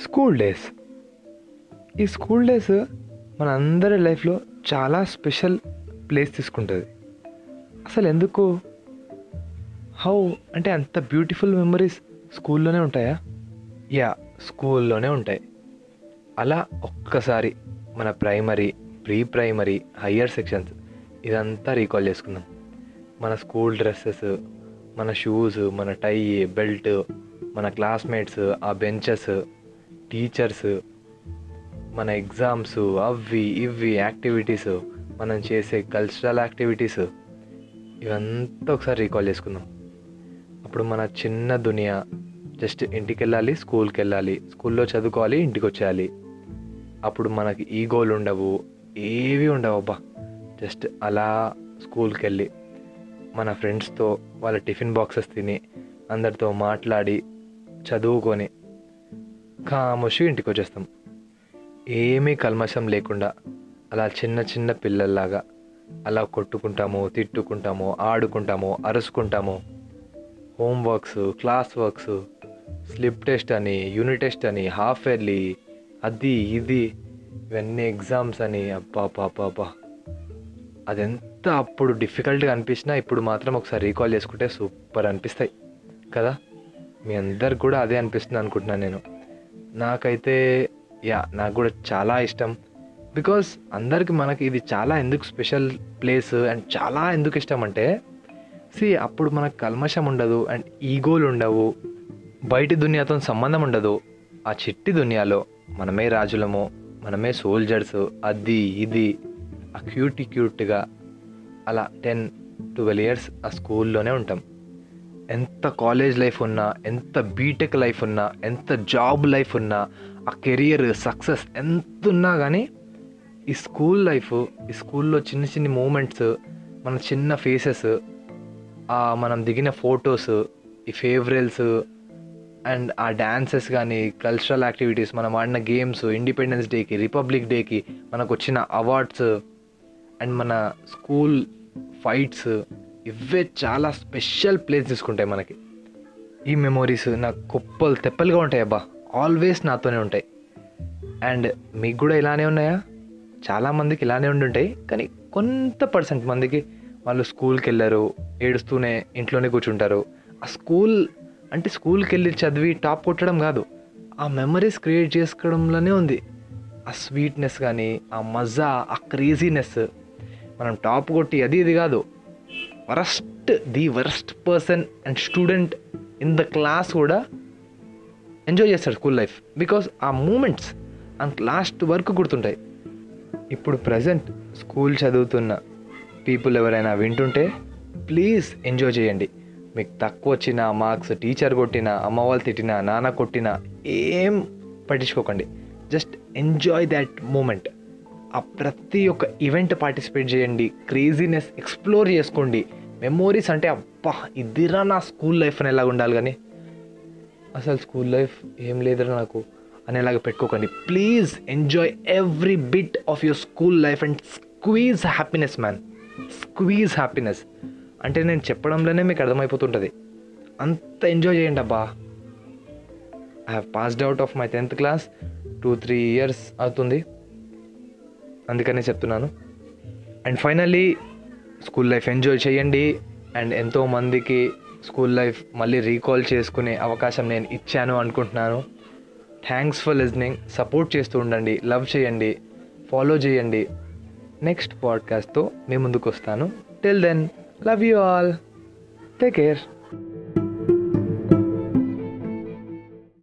School days. ఈ school days మన అందరి లైఫ్లో చాలా స్పెషల్ ప్లేస్ తీసుకుంటుంది. అసలు ఎందుకు? హౌ అంటే అంత బ్యూటిఫుల్ మెమరీస్ స్కూల్లోనే ఉంటాయా? యా స్కూల్లోనే ఉంటాయి. అలా ఒక్కసారి మన primary pre primary higher sections ఇదంతా రీకాల్ చేసుకుందాం. మన స్కూల్ డ్రెస్సెస్ మన షూస్ మన టై బెల్ట్ మన క్లాస్మేట్స్ ఆ బెంచెస్ టీచర్స్ మన ఎగ్జామ్స్ అవి ఇవి యాక్టివిటీస్ మనం చేసే కల్చరల్ యాక్టివిటీస్ ఇవంతా ఒకసారి రీకాల్ చేసుకుందాం. అప్పుడు మన చిన్న దునియా జస్ట్ ఇంటికి వెళ్ళాలి స్కూల్కి వెళ్ళాలి స్కూల్లో చదువుకోవాలి ఇంటికి వచ్చేయాలి అప్పుడు మనకి ఈగోలు ఉండవు ఏవి ఉండవు అబ్బా. జస్ట్ అలా స్కూల్కి వెళ్ళి మన ఫ్రెండ్స్తో వాళ్ళ టిఫిన్ బాక్సెస్ తిని అందరితో మాట్లాడి చదువుకొని కామోషి ఇంటికి వచ్చేస్తాం ఏమీ కల్మషం లేకుండా అలా చిన్న చిన్న పిల్లల్లాగా అలా కొట్టుకుంటాము తిట్టుకుంటాము ఆడుకుంటాము అరుసుకుంటాము homeworks class works slip test అని యూనిట్ టెస్ట్ అని హాఫ్ ఇయర్లీ అది ఇది ఇవన్నీ ఎగ్జామ్స్ అని అబ్బా పాపా అదెంత అప్పుడు డిఫికల్ట్గా అనిపించినా ఇప్పుడు మాత్రం ఒకసారి రీకాల్ చేసుకుంటే సూపర్ అనిపిస్తాయి. కదా? మీ అందరికి కూడా అదే అనిపిస్తుంది అనుకుంటున్నాను నేను. నాకైతే యా నాకు కూడా చాలా ఇష్టం. బికాస్ అందరికి మనకి ఇది చాలా ఎందుకు స్పెషల్ ప్లేస్ అండ్ చాలా ఎందుకు ఇష్టం అంటే సి అప్పుడు మనకు కల్మషం ఉండదు అండ్ ఈగోలు ఉండవు. బయటి దునియాతో సంబంధం ఉండదు. ఆ చిట్టి దునియాలో మనమే రాజులము మనమే సోల్జర్స్ అది ఇది ఆ క్యూట్ క్యూట్గా అలా టెన్ ట్వెల్వ్ ఇయర్స్ ఆ స్కూల్లోనే ఉంటాం. ఎంత కాలేజ్ లైఫ్ ఉన్నా ఎంత బీటెక్ లైఫ్ ఉన్నా ఎంత జాబ్ లైఫ్ ఉన్నా ఆ కెరియర్ సక్సెస్ ఎంత ఉన్నా కానీ ఈ స్కూల్ లైఫ్ ఈ స్కూల్లో చిన్న చిన్న మూమెంట్స్ మన చిన్న ఫేసెస్ మనం దిగిన ఫొటోస్ ఈ ఫేవరెల్స్ అండ్ ఆ డ్యాన్సెస్ కానీ కల్చరల్ యాక్టివిటీస్ మనం ఆడిన గేమ్స్ ఇండిపెండెన్స్ డేకి రిపబ్లిక్ డేకి మనకు వచ్చిన అవార్డ్స్ అండ్ మన స్కూల్ ఫైట్స్ ఇవే చాలా స్పెషల్ ప్లేస్ తీసుకుంటాయి మనకి. ఈ మెమోరీస్ నాకు కుప్పలు తెప్పలుగా ఉంటాయి అబ్బా. ఆల్వేస్ నాతోనే ఉంటాయి. అండ్ మీకు కూడా ఇలానే ఉన్నాయా? చాలామందికి ఇలానే ఉండుంటాయి కానీ కొంత పర్సెంట్ మందికి వాళ్ళు స్కూల్కి వెళ్ళారు ఏడుస్తూనే ఇంట్లోనే కూర్చుంటారు. ఆ స్కూల్ అంటే స్కూల్కి వెళ్ళి చదివి టాప్ కొట్టడం కాదు. ఆ మెమరీస్ క్రియేట్ చేసుకోవడంలోనే ఉంది. ఆ స్వీట్నెస్ కానీ ఆ మజా ఆ క్రేజీనెస్ మనం టాప్ కొట్టి అది ఇది కాదు. Worst the worst person and student in the class కూడా ఎంజాయ్ చేస్తాడు స్కూల్ లైఫ్. బికాస్ ఆ మూమెంట్స్ అండ్ లాస్ట్ వరకు గుర్తుంటాయి. ఇప్పుడు ప్రజెంట్ స్కూల్ చదువుతున్న పీపుల్ ఎవరైనా వింటుంటే ప్లీజ్ ఎంజాయ్ చేయండి. మీకు తక్కువ వచ్చిన మార్క్స్ టీచర్ కొట్టిన అమ్మ వాళ్ళు తిట్టినా నాన్న కొట్టిన ఏం పట్టించుకోకండి. Just enjoy that moment. ఆ ప్రతి ఒక్క ఈవెంట్ పార్టిసిపేట్ చేయండి. క్రేజీనెస్ ఎక్స్ప్లోర్ చేసుకోండి. మెమోరీస్ అంటే అబ్బా ఇదిరా నా స్కూల్ లైఫ్ అని ఎలాగ ఉండాలి కానీ. అసలు స్కూల్ లైఫ్ ఏం లేదురా నాకు అనేలాగా పెట్టుకోకండి. Please enjoy every bit of your school life and squeeze happiness man. Squeeze happiness. అంటే నేను చెప్పడంలోనే మీకు అర్థమైపోతుంటుంది. అంత ఎంజాయ్ చేయండి అబ్బా. I have passed out of my tenth class two three years అవుతుంది. అందుకనే చెప్తున్నాను. And finally school life enjoy చేయండి. అండ్ ఎంతో మందికి స్కూల్ లైఫ్ మళ్ళీ రీకాల్ చేసుకునే అవకాశం నేను ఇచ్చాను అనుకుంటున్నాను. థ్యాంక్స్ ఫర్ లిజనింగ్ సపోర్ట్ చేస్తూ ఉండండి. లవ్ చేయండి. ఫాలో చేయండి. నెక్స్ట్ పాడ్కాస్ట్తో మీ ముందుకు వస్తాను. Till then love you all take care